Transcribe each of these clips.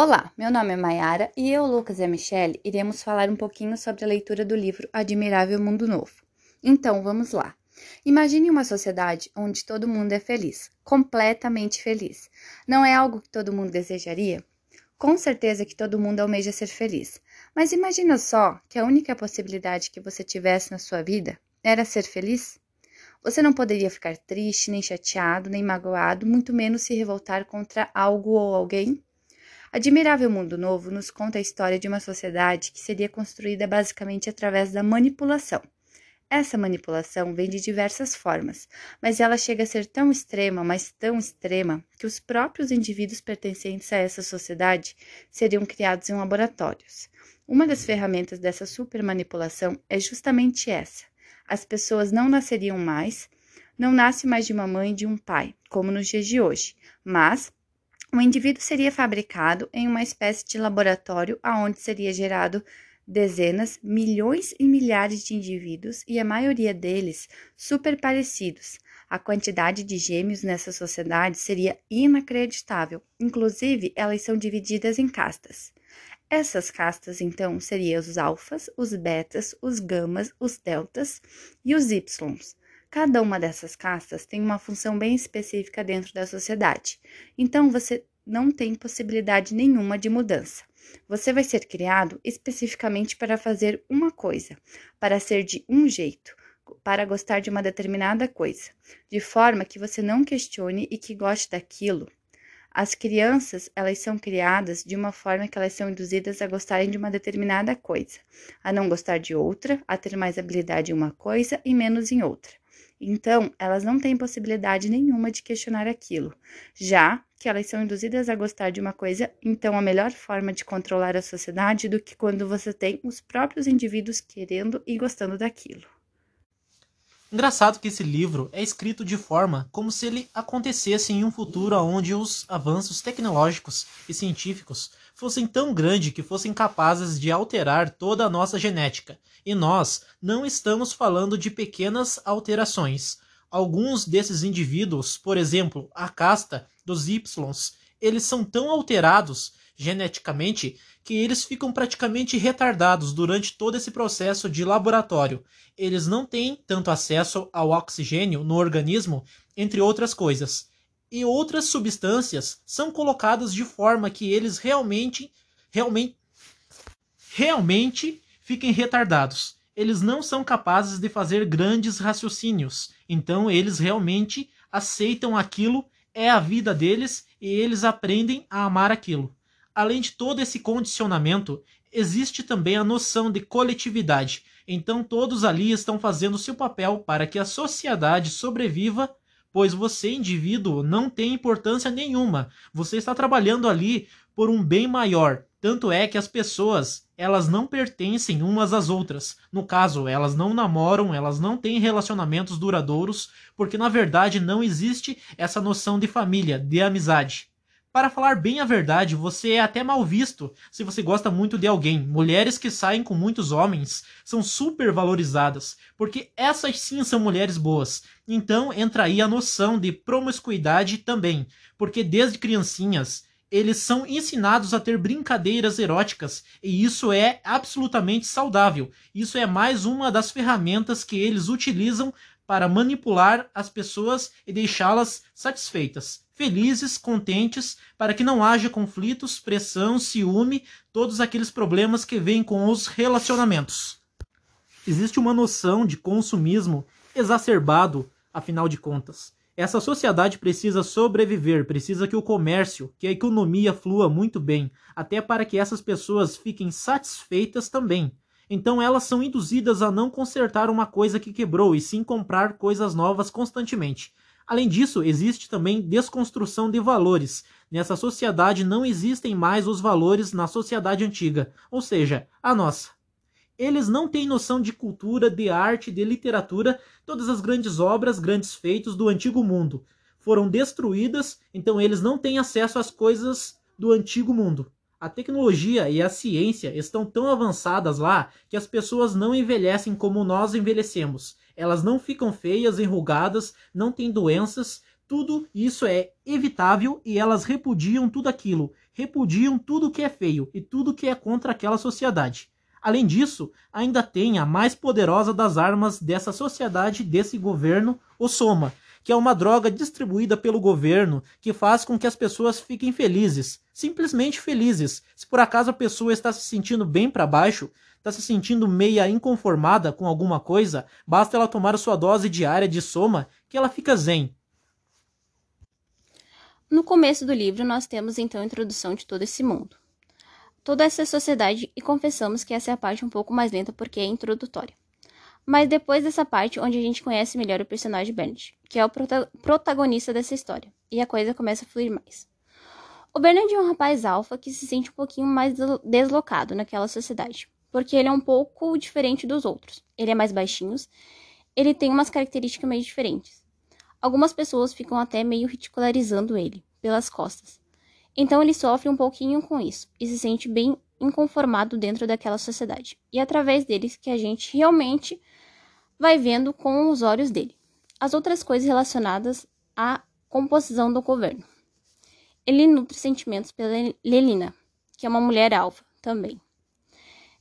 Olá, meu nome é Mayara e eu, Lucas e a Michelle iremos falar um pouquinho sobre a leitura do livro Admirável Mundo Novo. Então, vamos lá. Imagine uma sociedade onde todo mundo é feliz, completamente feliz. Não é algo que todo mundo desejaria? Com certeza que todo mundo almeja ser feliz. Mas imagina só que a única possibilidade que você tivesse na sua vida era ser feliz? Você não poderia ficar triste, nem chateado, nem magoado, muito menos se revoltar contra algo ou alguém? Admirável Mundo Novo nos conta a história de uma sociedade que seria construída basicamente através da manipulação. Essa manipulação vem de diversas formas, mas ela chega a ser tão extrema, mas tão extrema, que os próprios indivíduos pertencentes a essa sociedade seriam criados em laboratórios. Uma das ferramentas dessa supermanipulação é justamente essa. As pessoas não nasceriam mais, não nasce mais de uma mãe e de um pai, como nos dias de hoje, mas o indivíduo seria fabricado em uma espécie de laboratório aonde seria gerado dezenas, milhões e milhares de indivíduos e a maioria deles super parecidos. A quantidade de gêmeos nessa sociedade seria inacreditável. Inclusive, elas são divididas em castas. Essas castas, então, seriam os alfas, os betas, os gamas, os deltas e os ys. Cada uma dessas castas tem uma função bem específica dentro da sociedade, então você não tem possibilidade nenhuma de mudança. Você vai ser criado especificamente para fazer uma coisa, para ser de um jeito, para gostar de uma determinada coisa, de forma que você não questione e que goste daquilo. As crianças, elas são criadas de uma forma que elas são induzidas a gostarem de uma determinada coisa, a não gostar de outra, a ter mais habilidade em uma coisa e menos em outra. Então, elas não têm possibilidade nenhuma de questionar aquilo. Já que elas são induzidas a gostar de uma coisa, então a melhor forma de controlar a sociedade do que quando você tem os próprios indivíduos querendo e gostando daquilo. Engraçado que esse livro é escrito de forma como se ele acontecesse em um futuro onde os avanços tecnológicos e científicos fossem tão grandes que fossem capazes de alterar toda a nossa genética. E nós não estamos falando de pequenas alterações. Alguns desses indivíduos, por exemplo, a casta dos Ys, eles são tão alterados geneticamente que eles ficam praticamente retardados durante todo esse processo de laboratório. Eles não têm tanto acesso ao oxigênio no organismo, entre outras coisas. E outras substâncias são colocadas de forma que eles realmente realmente realmente fiquem retardados. Eles não são capazes de fazer grandes raciocínios. Então eles realmente aceitam aquilo, é a vida deles e eles aprendem a amar aquilo. Além de todo esse condicionamento, existe também a noção de coletividade. Então todos ali estão fazendo seu papel para que a sociedade sobreviva, pois você, indivíduo, não tem importância nenhuma. Você está trabalhando ali por um bem maior. Tanto é que as pessoas, elas não pertencem umas às outras. No caso, elas não namoram, elas não têm relacionamentos duradouros, porque na verdade não existe essa noção de família, de amizade. Para falar bem a verdade, você é até mal visto se você gosta muito de alguém. Mulheres que saem com muitos homens são super valorizadas, porque essas sim são mulheres boas. Então entra aí a noção de promiscuidade também, porque desde criancinhas eles são ensinados a ter brincadeiras eróticas e isso é absolutamente saudável. Isso é mais uma das ferramentas que eles utilizam para manipular as pessoas e deixá-las satisfeitas felizes, contentes, para que não haja conflitos, pressão, ciúme, todos aqueles problemas que vêm com os relacionamentos. Existe uma noção de consumismo exacerbado, afinal de contas. Essa sociedade precisa sobreviver, precisa que o comércio, que a economia flua muito bem, até para que essas pessoas fiquem satisfeitas também. Então elas são induzidas a não consertar uma coisa que quebrou e sim comprar coisas novas constantemente. Além disso, existe também desconstrução de valores. Nessa sociedade não existem mais os valores na sociedade antiga, ou seja, a nossa. Eles não têm noção de cultura, de arte, de literatura, todas as grandes obras, grandes feitos do antigo mundo foram destruídas, então eles não têm acesso às coisas do antigo mundo. A tecnologia e a ciência estão tão avançadas lá que as pessoas não envelhecem como nós envelhecemos. Elas não ficam feias, enrugadas, não têm doenças, tudo isso é evitável e elas repudiam tudo aquilo, repudiam tudo que é feio e tudo que é contra aquela sociedade. Além disso, ainda tem a mais poderosa das armas dessa sociedade, desse governo, o Soma, que é uma droga distribuída pelo governo que faz com que as pessoas fiquem felizes, simplesmente felizes. Se por acaso a pessoa está se sentindo bem para baixo, está se sentindo meia inconformada com alguma coisa, basta ela tomar sua dose diária de soma que ela fica zen. No começo do livro, nós temos então a introdução de todo esse mundo. Toda essa sociedade, e confessamos que essa é a parte um pouco mais lenta porque é introdutória. Mas depois dessa parte, onde a gente conhece melhor o personagem Bernard, que é o prota protagonista dessa história, e a coisa começa a fluir mais. O Bernard é um rapaz alfa que se sente um pouquinho mais deslocado naquela sociedade, porque ele é um pouco diferente dos outros. Ele é mais baixinho, ele tem umas características meio diferentes. Algumas pessoas ficam até meio ridicularizando ele pelas costas. Então ele sofre um pouquinho com isso e se sente bem inconformado dentro daquela sociedade. E é através deles que a gente realmente vai vendo com os olhos dele as outras coisas relacionadas à composição do governo. Ele nutre sentimentos pela Lelina, que é uma mulher alva também.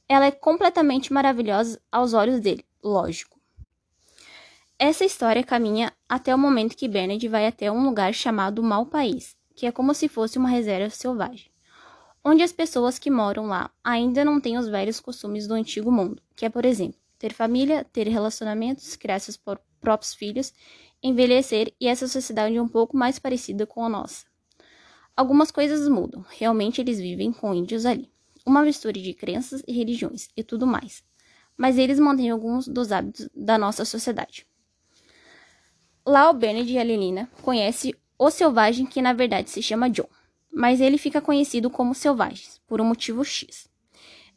Ela é completamente maravilhosa aos olhos dele, lógico. Essa história caminha até o momento que Bernard vai até um lugar chamado Mal País, que é como se fosse uma reserva selvagem, onde as pessoas que moram lá ainda não têm os velhos costumes do antigo mundo, que é, por exemplo, ter família, ter relacionamentos, criar seus próprios filhos, envelhecer e essa sociedade é um pouco mais parecida com a nossa. Algumas coisas mudam, realmente eles vivem com índios ali, uma mistura de crenças e religiões e tudo mais, mas eles mantêm alguns dos hábitos da nossa sociedade. Lá o Bernard e a Lilina conhecem o selvagem que na verdade se chama John, mas ele fica conhecido como Selvagens, por um motivo X.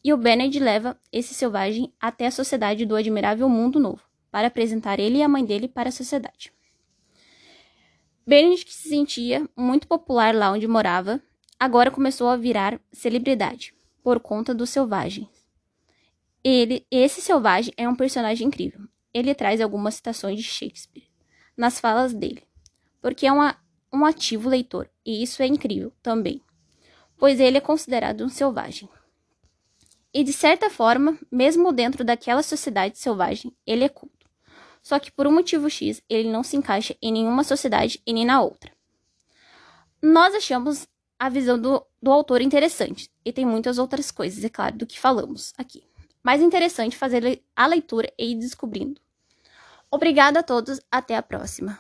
E o Bernard leva esse selvagem até a sociedade do admirável mundo novo, para apresentar ele e a mãe dele para a sociedade. Bernard, que se sentia muito popular lá onde morava, agora começou a virar celebridade, por conta dos selvagens. Ele, esse selvagem é um personagem incrível. Ele traz algumas citações de Shakespeare nas falas dele, porque é uma, um ativo leitor, e isso é incrível também, pois ele é considerado um selvagem. E de certa forma, mesmo dentro daquela sociedade selvagem, ele é culto. Só que por um motivo X, ele não se encaixa em nenhuma sociedade e nem na outra. Nós achamos a visão do, do autor interessante, e tem muitas outras coisas, é claro, do que falamos aqui. Mais interessante fazer a leitura e ir descobrindo. Obrigada a todos, até a próxima.